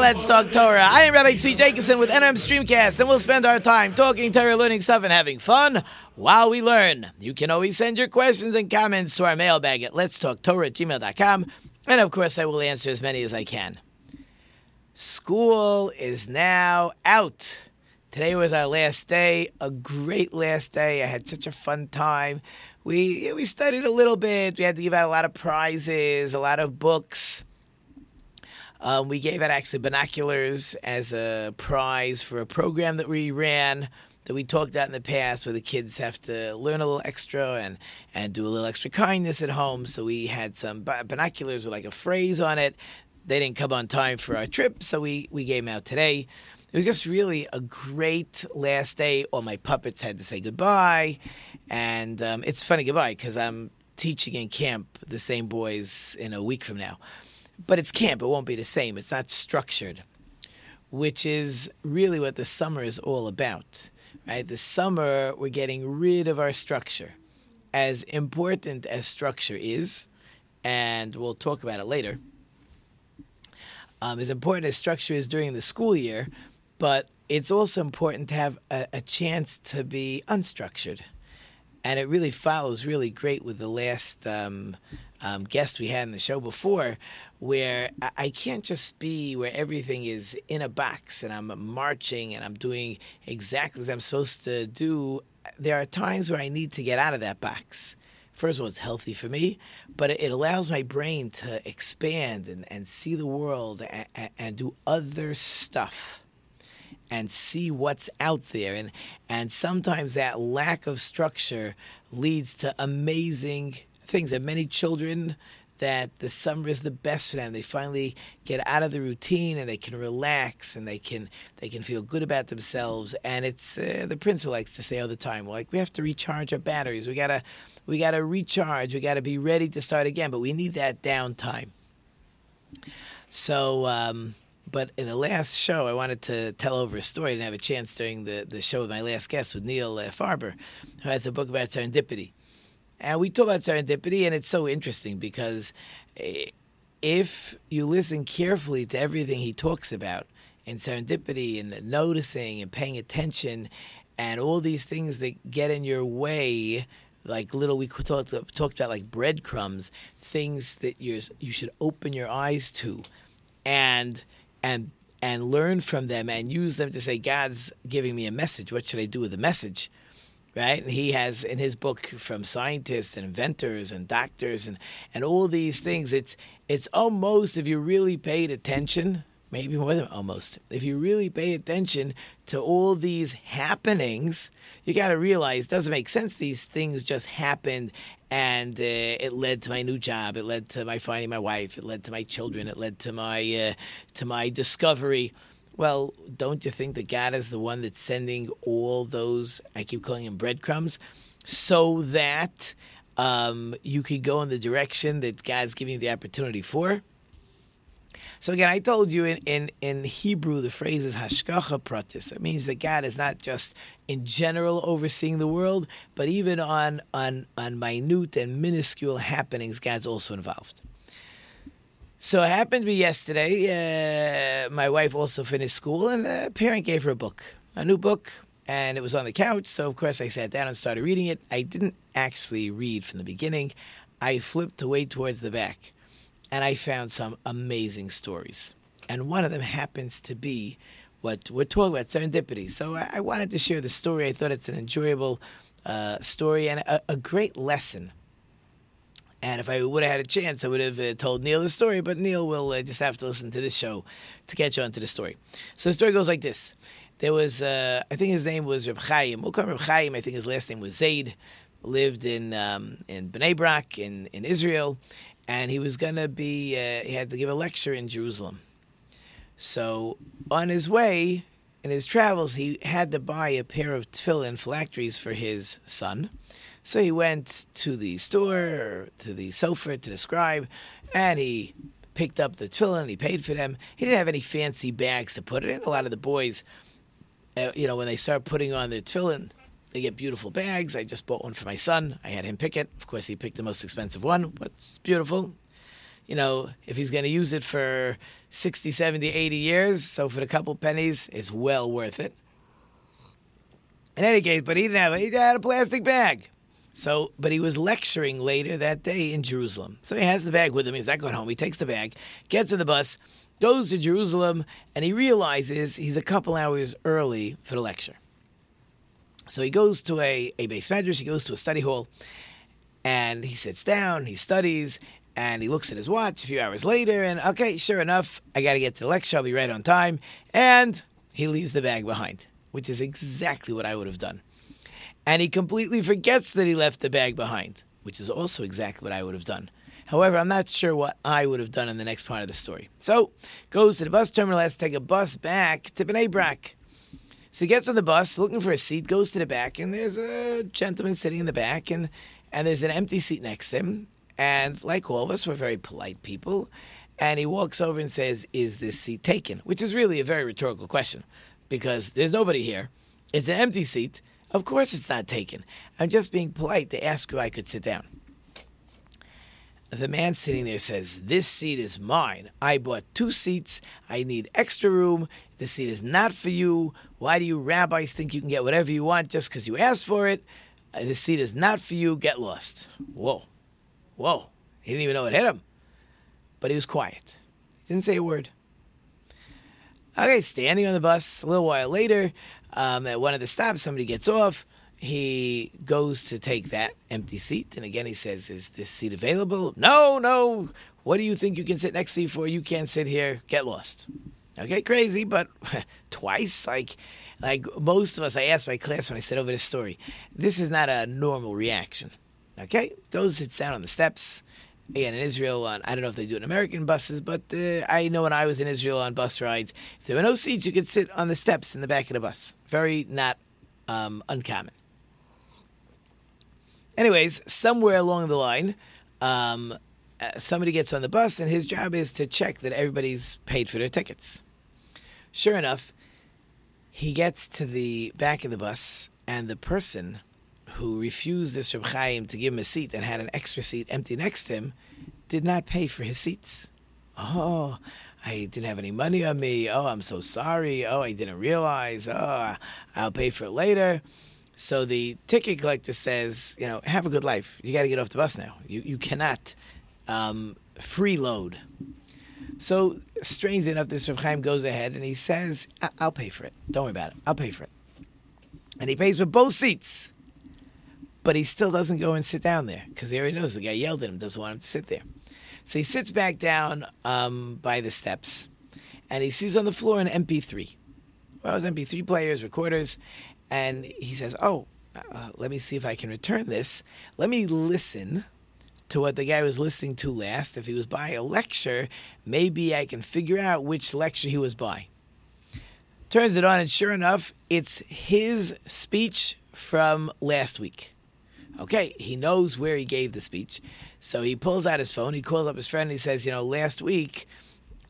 Let's Talk Torah. I am Rabbi Tzvi Jacobson with NRM Streamcast, and we'll spend our time talking Torah, learning stuff, and having fun while we learn. You can always send your questions and comments to our mailbag at Let's Talk Torah at gmail.com, and of course, I will answer as many as I can. School is now out. Today was our last day, a great last day. I had such a fun time. We we studied a little bit. We had to give out a lot of prizes, a lot of books. Um, we gave out actually binoculars as a prize for a program that we ran that we talked about in the past where the kids have to learn a little extra and, and do a little extra kindness at home. So we had some binoculars with like a phrase on it. They didn't come on time for our trip, so we, we gave them out today. It was just really a great last day. All my puppets had to say goodbye. And um, it's funny goodbye because I'm teaching in camp the same boys in a week from now but it's camp. It won't be the same. It's not structured, which is really what the summer is all about. Right? The summer, we're getting rid of our structure. As important as structure is, and we'll talk about it later. Um, as important as structure is during the school year, but it's also important to have a, a chance to be unstructured. And it really follows really great with the last um, um, guest we had in the show before, where I can't just be where everything is in a box and I'm marching and I'm doing exactly as I'm supposed to do. There are times where I need to get out of that box. First of all, it's healthy for me, but it allows my brain to expand and, and see the world and, and do other stuff and see what's out there. And, and sometimes that lack of structure leads to amazing things that many children that the summer is the best for them. They finally get out of the routine and they can relax and they can they can feel good about themselves. And it's uh, the principal likes to say all the time, like we have to recharge our batteries. We gotta we gotta recharge. We gotta be ready to start again. But we need that downtime. So. Um, but in the last show, I wanted to tell over a story. I didn't have a chance during the, the show with my last guest, with Neil uh, Farber, who has a book about serendipity. And we talk about serendipity, and it's so interesting because eh, if you listen carefully to everything he talks about in serendipity and noticing and paying attention and all these things that get in your way, like little we talked, talked about like breadcrumbs, things that you you should open your eyes to, and and and learn from them and use them to say, God's giving me a message. What should I do with the message? Right? And he has in his book from scientists and inventors and doctors and, and all these things. It's it's almost if you really paid attention, maybe more than almost, if you really pay attention to all these happenings, you got to realize it doesn't make sense. These things just happened, and uh, it led to my new job. It led to my finding my wife. It led to my children. It led to my uh, to my discovery. Well, don't you think that God is the one that's sending all those, I keep calling them breadcrumbs, so that um, you could go in the direction that God's giving you the opportunity for? So again, I told you in, in, in Hebrew the phrase is hashgacha pratis. It means that God is not just in general overseeing the world, but even on on on minute and minuscule happenings, God's also involved. So it happened to be yesterday. Uh, my wife also finished school, and a parent gave her a book, a new book, and it was on the couch. So of course I sat down and started reading it. I didn't actually read from the beginning. I flipped away towards the back, and I found some amazing stories. And one of them happens to be what we're talking about serendipity. So I, I wanted to share the story. I thought it's an enjoyable uh, story and a, a great lesson and if I would have had a chance, I would have uh, told Neil the story, but Neil will uh, just have to listen to this show to catch on to the story. So the story goes like this. There was, uh, I think his name was Reb Chaim. We'll call him Reb Chaim. I think his last name was Zaid. Lived in um, in Bnei Brak in, in Israel. And he was going to be, uh, he had to give a lecture in Jerusalem. So on his way, in his travels, he had to buy a pair of tefillin phylacteries for his son. So he went to the store, to the sofer, to the scribe, and he picked up the tefillin. He paid for them. He didn't have any fancy bags to put it in. A lot of the boys, uh, you know, when they start putting on their tefillin, they get beautiful bags. I just bought one for my son. I had him pick it. Of course, he picked the most expensive one, but it's beautiful. You know, if he's going to use it for 60, 70, 80 years, so for the couple pennies, it's well worth it. In any case, but he didn't have, he had a plastic bag. So, but he was lecturing later that day in Jerusalem. So he has the bag with him. He's not going home. He takes the bag, gets on the bus, goes to Jerusalem, and he realizes he's a couple hours early for the lecture. So he goes to a, a beis medrash, he goes to a study hall, and he sits down, he studies, and he looks at his watch a few hours later, and okay, sure enough, I got to get to the lecture, I'll be right on time, and he leaves the bag behind, which is exactly what I would have done. And he completely forgets that he left the bag behind, which is also exactly what I would have done. However, I'm not sure what I would have done in the next part of the story. So, goes to the bus terminal, has to take a bus back to Bnei Brak. So he gets on the bus, looking for a seat, goes to the back, and there's a gentleman sitting in the back, and, and there's an empty seat next to him. And like all of us, we're very polite people. And he walks over and says, Is this seat taken? Which is really a very rhetorical question because there's nobody here. It's an empty seat. Of course it's not taken. I'm just being polite to ask who I could sit down. The man sitting there says, This seat is mine. I bought two seats. I need extra room. This seat is not for you. Why do you rabbis think you can get whatever you want just because you asked for it? Uh, this seat is not for you. Get lost. Whoa. Whoa. He didn't even know it hit him. But he was quiet. He didn't say a word. Okay, standing on the bus, a little while later, um, at one of the stops, somebody gets off. He goes to take that empty seat, and again he says, "Is this seat available?" No, no. What do you think you can sit next to you for? You can't sit here. Get lost. Okay, crazy, but twice, like, like most of us. I asked my class when I said over this story. This is not a normal reaction. Okay, goes sits down on the steps. Again, in Israel, on I don't know if they do it in American buses, but uh, I know when I was in Israel on bus rides, if there were no seats, you could sit on the steps in the back of the bus. Very not um, uncommon. Anyways, somewhere along the line, um, uh, somebody gets on the bus, and his job is to check that everybody's paid for their tickets. Sure enough, he gets to the back of the bus, and the person who refused this Reb Chaim to give him a seat and had an extra seat empty next to him did not pay for his seats. Oh, I didn't have any money on me. Oh, I'm so sorry. Oh, I didn't realize. Oh, I'll pay for it later. So the ticket collector says, you know, have a good life. You got to get off the bus now. You you cannot um, freeload. So strangely enough, this Rav Chaim goes ahead and he says, "I'll pay for it. Don't worry about it. I'll pay for it." And he pays for both seats, but he still doesn't go and sit down there because he already knows the guy yelled at him, doesn't want him to sit there. So he sits back down um, by the steps, and he sees on the floor an MP3. Well, it was MP3 players, recorders, and he says, "Oh, uh, let me see if I can return this. Let me listen." To what the guy was listening to last. If he was by a lecture, maybe I can figure out which lecture he was by. Turns it on, and sure enough, it's his speech from last week. Okay, he knows where he gave the speech. So he pulls out his phone, he calls up his friend, and he says, You know, last week,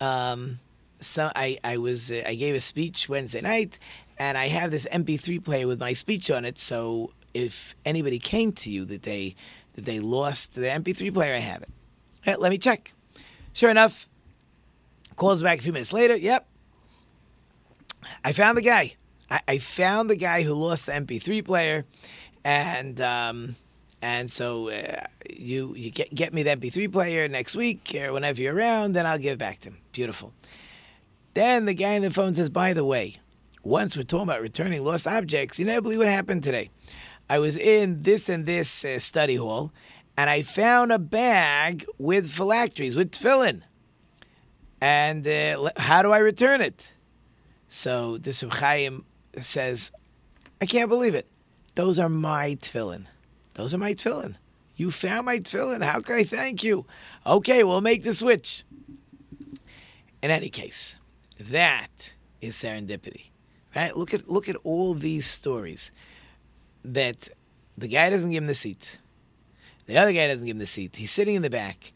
um, so I, I was I gave a speech Wednesday night, and I have this MP3 player with my speech on it. So if anybody came to you that they that they lost the MP3 player, I have it. Hey, let me check. Sure enough, calls back a few minutes later. Yep, I found the guy. I, I found the guy who lost the MP3 player, and um, and so uh, you you get get me the MP3 player next week or whenever you're around, then I'll give it back to him. Beautiful. Then the guy on the phone says, "By the way, once we're talking about returning lost objects, you never believe what happened today. I was in this and this uh, study hall, and I found a bag with phylacteries with tefillin. And uh, how do I return it?" So the Chaim says, "I can't believe it. Those are my tefillin." Those are my tefillin. You found my tefillin. How can I thank you? Okay, we'll make the switch. In any case, That is serendipity. Right? Look at look at all these stories that the guy doesn't give him the seat. The other guy doesn't give him the seat. He's sitting in the back.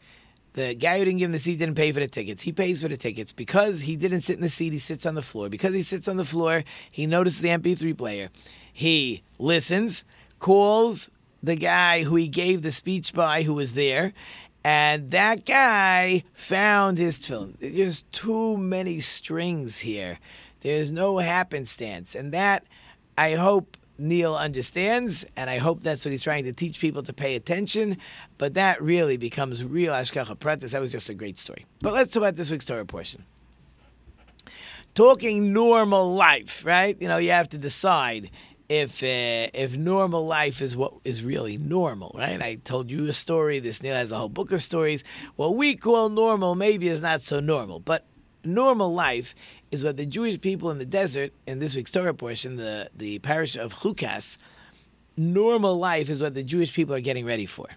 The guy who didn't give him the seat didn't pay for the tickets. He pays for the tickets. Because he didn't sit in the seat, he sits on the floor. Because he sits on the floor, he notices the MP3 player. He listens, calls the guy who he gave the speech by who was there, and that guy found his film. There's too many strings here. There's no happenstance. And that, I hope Neil understands, and I hope that's what he's trying to teach people to pay attention. But that really becomes real Hashgacha Pratis. That was just a great story. But let's talk about this week's Torah portion. Talking normal life, right? You know, you have to decide if uh, if normal life is what is really normal, right? I told you a story. This Neil has a whole book of stories. What we call normal maybe is not so normal, but normal life is what the Jewish people in the desert in this week's Torah portion, the the parsha of Chukas, normal life is what the Jewish people are getting ready for,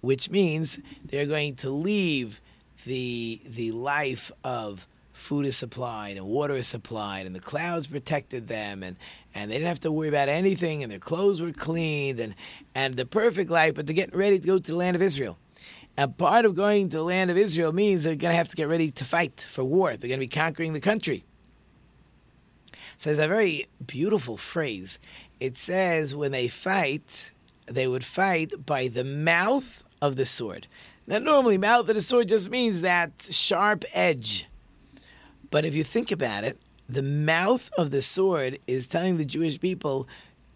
which means they're going to leave the the life of food is supplied and water is supplied and the clouds protected them and and they didn't have to worry about anything and their clothes were cleaned and and the perfect life but they're getting ready to go to the land of Israel. And part of going to the land of Israel means they're going to have to get ready to fight for war. They're going to be conquering the country. So it's a very beautiful phrase. It says when they fight they would fight by the mouth of the sword. Now normally mouth of the sword just means that sharp edge. But if you think about it, the mouth of the sword is telling the Jewish people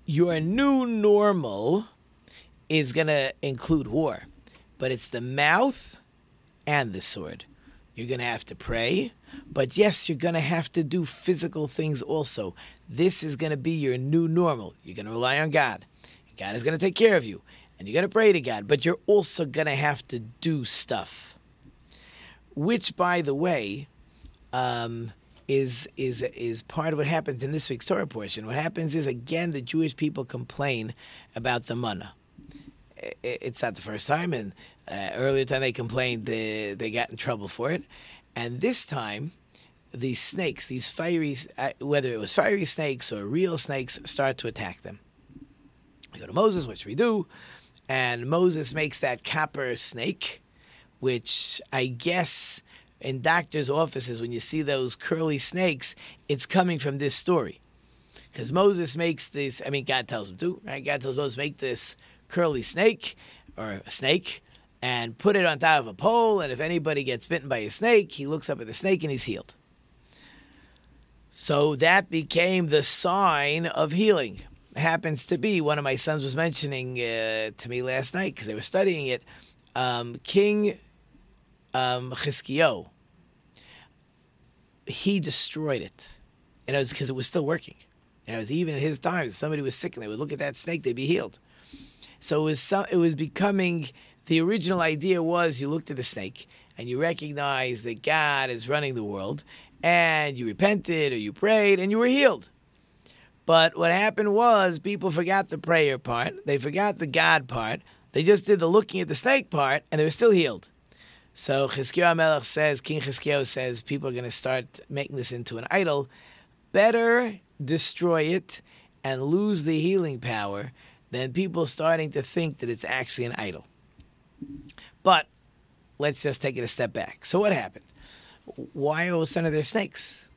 your new normal is going to include war. But it's the mouth and the sword. You're going to have to pray, but yes, you're going to have to do physical things also. This is going to be your new normal. You're going to rely on God. God is going to take care of you, and you're going to pray to God, but you're also going to have to do stuff. Which, by the way, um, is is is part of what happens in this week's Torah portion. What happens is again the Jewish people complain about the manna. It's not the first time, and uh, earlier time they complained they they got in trouble for it, and this time these snakes, these fiery, uh, whether it was fiery snakes or real snakes, start to attack them. They go to Moses, which we do? And Moses makes that copper snake, which I guess in doctors' offices, when you see those curly snakes, it's coming from this story. Because Moses makes this, I mean, God tells him to, right? God tells Moses, make this curly snake or a snake and put it on top of a pole. And if anybody gets bitten by a snake, he looks up at the snake and he's healed. So that became the sign of healing. Happens to be one of my sons was mentioning uh, to me last night because they were studying it. Um, King um, he destroyed it. And it was because it was still working. And it was even in his times, somebody was sick and they would look at that snake, they'd be healed. So it was some, it was becoming the original idea was you looked at the snake and you recognized that God is running the world and you repented or you prayed and you were healed. But what happened was people forgot the prayer part, they forgot the God part, they just did the looking at the snake part and they were still healed. So Chizkiyahu Melech says, King Chizkiyahu says, people are going to start making this into an idol. Better destroy it and lose the healing power than people starting to think that it's actually an idol. But let's just take it a step back. So what happened? Why all of a sudden are there snakes?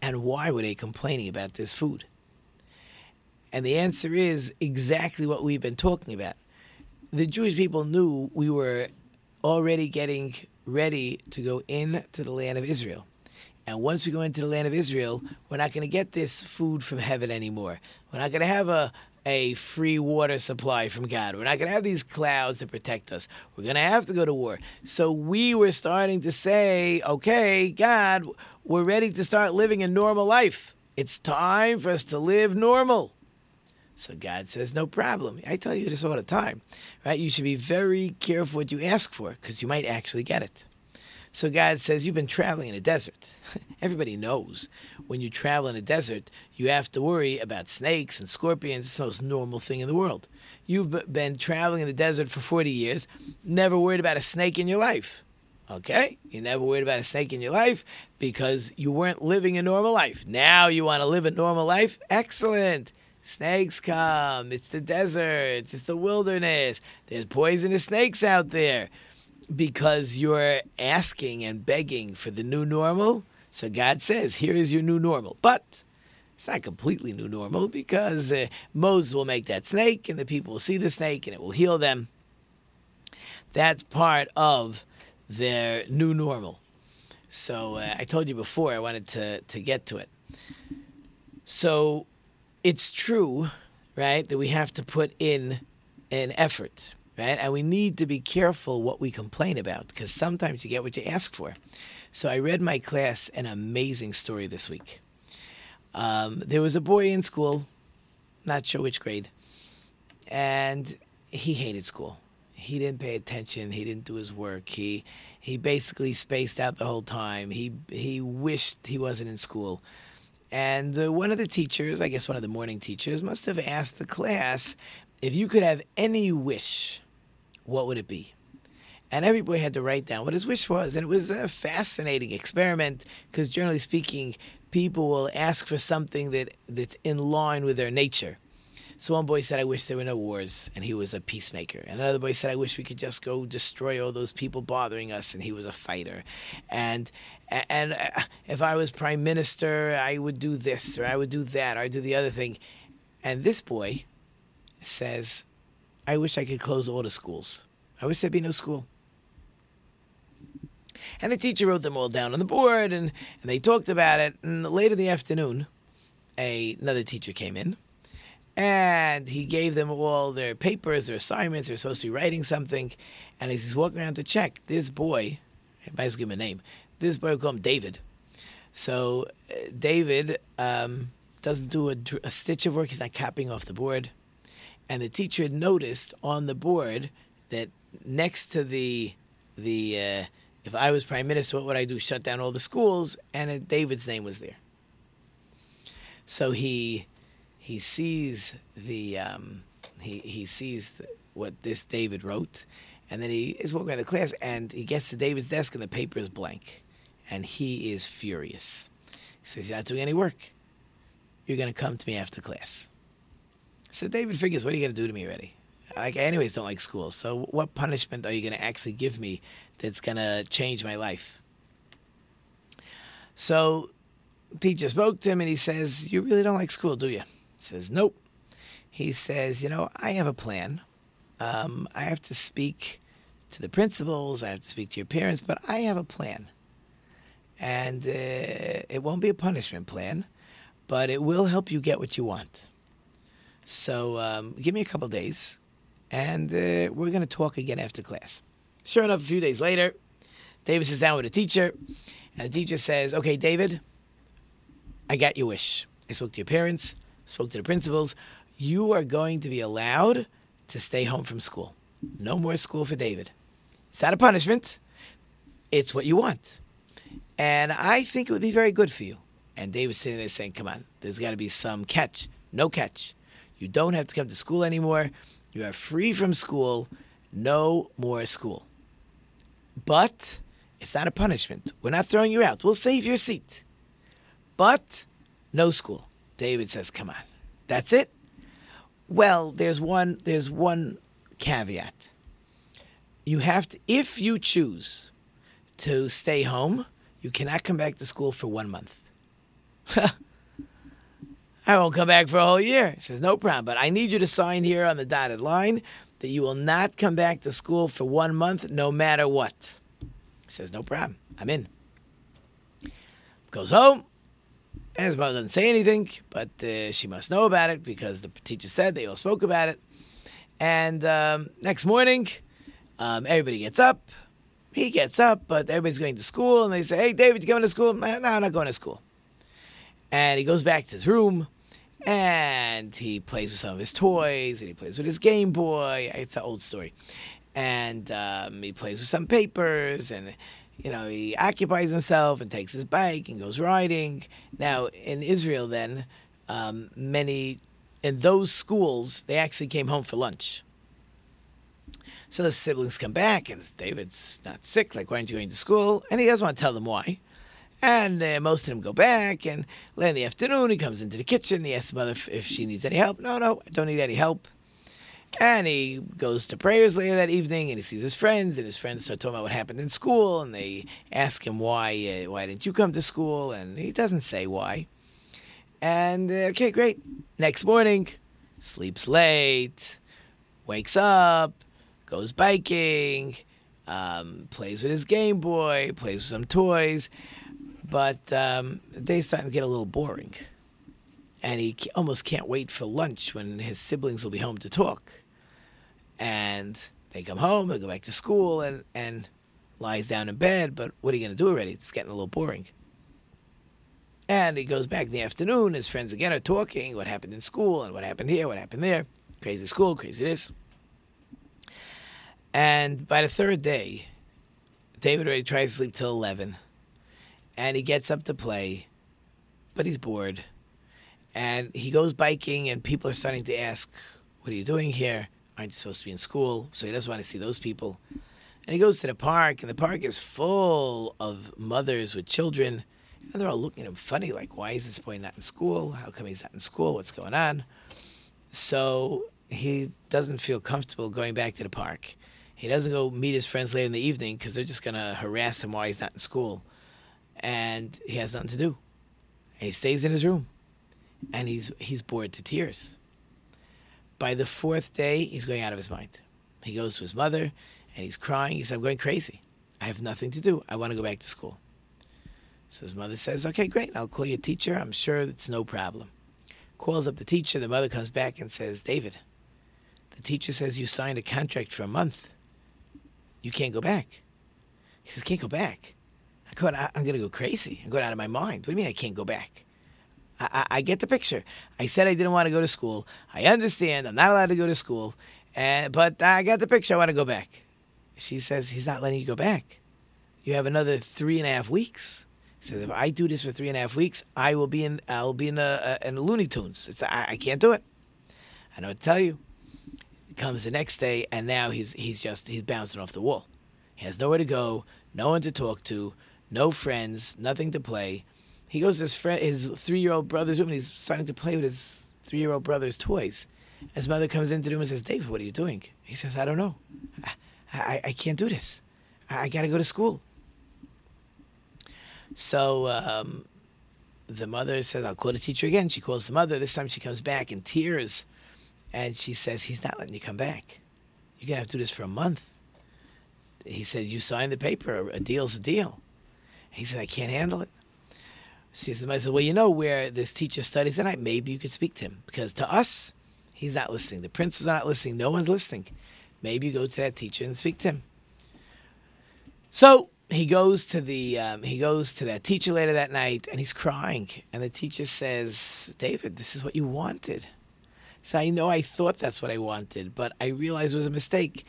And why were they complaining about this food? And the answer is exactly what we've been talking about. The Jewish people knew we were already getting ready to go into the land of Israel. And once we go into the land of Israel, we're not going to get this food from heaven anymore. We're not going to have a, a free water supply from God. We're not going to have these clouds to protect us. We're going to have to go to war. So we were starting to say, okay, God, we're ready to start living a normal life. It's time for us to live normal. So God says, no problem. I tell you this all the time, right? You should be very careful what you ask for because you might actually get it. So God says, you've been traveling in a desert. Everybody knows when you travel in a desert, you have to worry about snakes and scorpions. It's the most normal thing in the world. You've been traveling in the desert for 40 years, never worried about a snake in your life. Okay? You never worried about a snake in your life because you weren't living a normal life. Now you want to live a normal life? Excellent. Snakes come. It's the desert. It's the wilderness. There's poisonous snakes out there because you're asking and begging for the new normal. So God says, here is your new normal. But it's not completely new normal because uh, Moses will make that snake and the people will see the snake and it will heal them. That's part of their new normal. So uh, I told you before I wanted to, to get to it. So it's true, right, that we have to put in an effort, right? And we need to be careful what we complain about because sometimes you get what you ask for. So I read my class an amazing story this week. Um, there was a boy in school, not sure which grade, and he hated school. He didn't pay attention. He didn't do his work. He he basically spaced out the whole time. He he wished he wasn't in school. And uh, one of the teachers, I guess one of the morning teachers, must have asked the class if you could have any wish, what would it be? And everybody had to write down what his wish was. And it was a fascinating experiment because, generally speaking, people will ask for something that, that's in line with their nature. So one boy said, I wish there were no wars, and he was a peacemaker. And another boy said, I wish we could just go destroy all those people bothering us, and he was a fighter. And and uh, if I was prime minister, I would do this, or I would do that, or I'd do the other thing. And this boy says, I wish I could close all the schools. I wish there'd be no school. And the teacher wrote them all down on the board, and, and they talked about it. And later in the afternoon, a, another teacher came in and he gave them all their papers, their assignments. They're supposed to be writing something. And as he's walking around to check, this boy, I might as well give him a name, this boy will call him David. So uh, David um, doesn't do a, a, stitch of work. He's not capping off the board. And the teacher noticed on the board that next to the the uh, if I was prime minister, what would I do? Shut down all the schools, and David's name was there. So he he sees the um, he he sees the, what this David wrote, and then he is walking around the class, and he gets to David's desk, and the paper is blank, and he is furious. He says, "You're not doing any work. You're going to come to me after class." So David figures, "What are you going to do to me already? Like, I anyways, don't like school. So, what punishment are you going to actually give me that's going to change my life?" So, teacher spoke to him, and he says, "You really don't like school, do you?" Says, Nope. He says, You know, I have a plan. Um, I have to speak to the principals, I have to speak to your parents, but I have a plan. And uh, it won't be a punishment plan, but it will help you get what you want. So um, give me a couple days, and uh, we're going to talk again after class. Sure enough, a few days later, David sits down with a teacher, and the teacher says, Okay, David, I got your wish. I spoke to your parents spoke to the principals, you are going to be allowed to stay home from school. No more school for David. It's not a punishment, it's what you want. And I think it would be very good for you. And David's sitting there saying, Come on, there's got to be some catch. No catch. You don't have to come to school anymore. You are free from school. No more school. But it's not a punishment. We're not throwing you out. We'll save your seat. But no school. David says, "Come on, that's it." Well, there's one. There's one caveat. You have to, if you choose to stay home, you cannot come back to school for one month. I won't come back for a whole year. He says, no problem, but I need you to sign here on the dotted line that you will not come back to school for one month no matter what. He says, no problem. I'm in. Goes home, his mother doesn't say anything, but uh, she must know about it because the teacher said they all spoke about it. And um, next morning, um, everybody gets up. He gets up, but everybody's going to school, and they say, "Hey, David, you coming to school?" No, no, I'm not going to school. And he goes back to his room, and he plays with some of his toys, and he plays with his Game Boy. It's an old story, and um, he plays with some papers, and you know, he occupies himself and takes his bike and goes riding. Now, in Israel, then, um, many, in those schools, they actually came home for lunch. So the siblings come back, and David's not sick. Like, why aren't you going to school? And he doesn't want to tell them why. And uh, most of them go back. And late in the afternoon, he comes into the kitchen. He asks the mother if she needs any help. No, no, I don't need any help. And he goes to prayers later that evening, and he sees his friends, and his friends start talking about what happened in school, and they ask him why, uh, why didn't you come to school? And he doesn't say why. And uh, okay, great. Next morning, sleeps late, wakes up, goes biking, um, plays with his Game Boy, plays with some toys, but um, the day's starting to get a little boring. And he almost can't wait for lunch when his siblings will be home to talk. And they come home, they go back to school, and, and lies down in bed. But what are you going to do already? It's getting a little boring. And he goes back in the afternoon. His friends again are talking what happened in school and what happened here, what happened there. Crazy school, crazy this. And by the third day, David already tries to sleep till 11. And he gets up to play, but he's bored. And he goes biking, and people are starting to ask, What are you doing here? Aren't supposed to be in school? So he doesn't want to see those people. And he goes to the park, and the park is full of mothers with children and they're all looking at him funny, like, why is this boy not in school? How come he's not in school? What's going on? So he doesn't feel comfortable going back to the park. He doesn't go meet his friends later in the evening because they're just going to harass him while he's not in school. And he has nothing to do. And he stays in his room. And he's, he's bored to tears. By the fourth day, he's going out of his mind. He goes to his mother and he's crying. He says, I'm going crazy. I have nothing to do. I want to go back to school. So his mother says, Okay, great. I'll call your teacher. I'm sure it's no problem. Calls up the teacher. The mother comes back and says, David, the teacher says you signed a contract for a month. You can't go back. He says, Can't go back. I I'm going to go crazy. I'm going out of my mind. What do you mean I can't go back? I, I, get the picture. I said I didn't want to go to school. I understand. I'm not allowed to go to school. And, but I got the picture. I want to go back. She says, He's not letting you go back. You have another three and a half weeks He says if I do this for three and a half weeks, I will be in I will be in a, a in Looney Tunes. It's I, I, can't do it. I know what to tell you. Comes the next day, and now he's he's just he's bouncing off the wall. He has nowhere to go, no one to talk to, no friends, nothing to play. He goes to his friend, his three year old brother's room, and he's starting to play with his three year old brother's toys. His mother comes into the room and says, "David, what are you doing?" He says, "I don't know. I I, I can't do this. I, I got to go to school." So um, the mother says, I'll call the teacher again. She calls the mother. This time she comes back in tears and she says, He's not letting you come back. You're to have to do this for a month. He said, You signed the paper. A deal's a deal. He said, I can't handle it. She said, I said, Well, you know where this teacher studies tonight? Maybe you could speak to him. Because to us, he's not listening. The principal's not listening. No one's listening. Maybe you go to that teacher and speak to him. So he goes to the um, he goes to that teacher later that night and he's crying and the teacher says david this is what you wanted so i know i thought that's what i wanted but i realized it was a mistake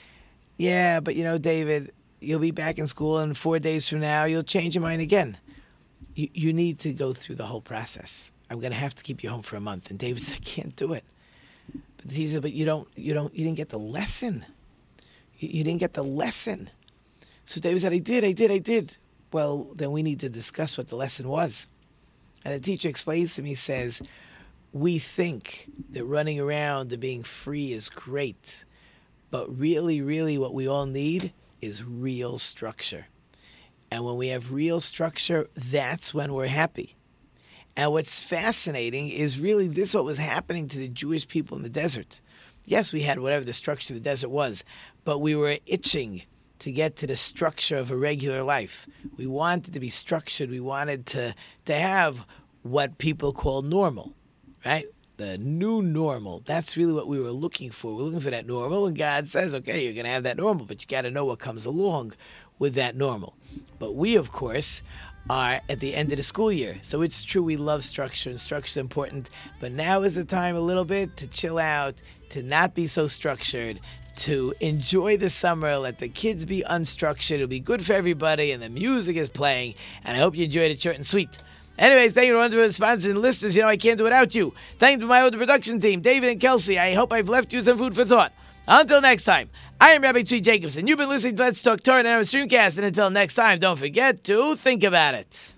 yeah but you know david you'll be back in school and four days from now you'll change your mind again you, you need to go through the whole process i'm going to have to keep you home for a month and david said i can't do it but teacher said but you don't you don't you didn't get the lesson you, you didn't get the lesson so David said, I did, I did, I did. Well, then we need to discuss what the lesson was. And the teacher explains to me, says, We think that running around and being free is great, but really, really, what we all need is real structure. And when we have real structure, that's when we're happy. And what's fascinating is really this what was happening to the Jewish people in the desert. Yes, we had whatever the structure of the desert was, but we were itching to get to the structure of a regular life. We wanted to be structured. We wanted to to have what people call normal, right? The new normal. That's really what we were looking for. We're looking for that normal, and God says, okay, you're going to have that normal, but you got to know what comes along with that normal. But we, of course, are at the end of the school year. So it's true we love structure and structure is important, but now is the time a little bit to chill out, to not be so structured, to enjoy the summer, let the kids be unstructured. It'll be good for everybody, and the music is playing. And I hope you enjoyed it short and sweet. Anyways, thank you to the sponsors and listeners. You know I can't do without you. Thank you to my old production team, David and Kelsey. I hope I've left you some food for thought. Until next time, I am Rabbi Tzvi Jacobson. You've been listening to Let's Talk Torah and our Streamcast. And until next time, don't forget to think about it.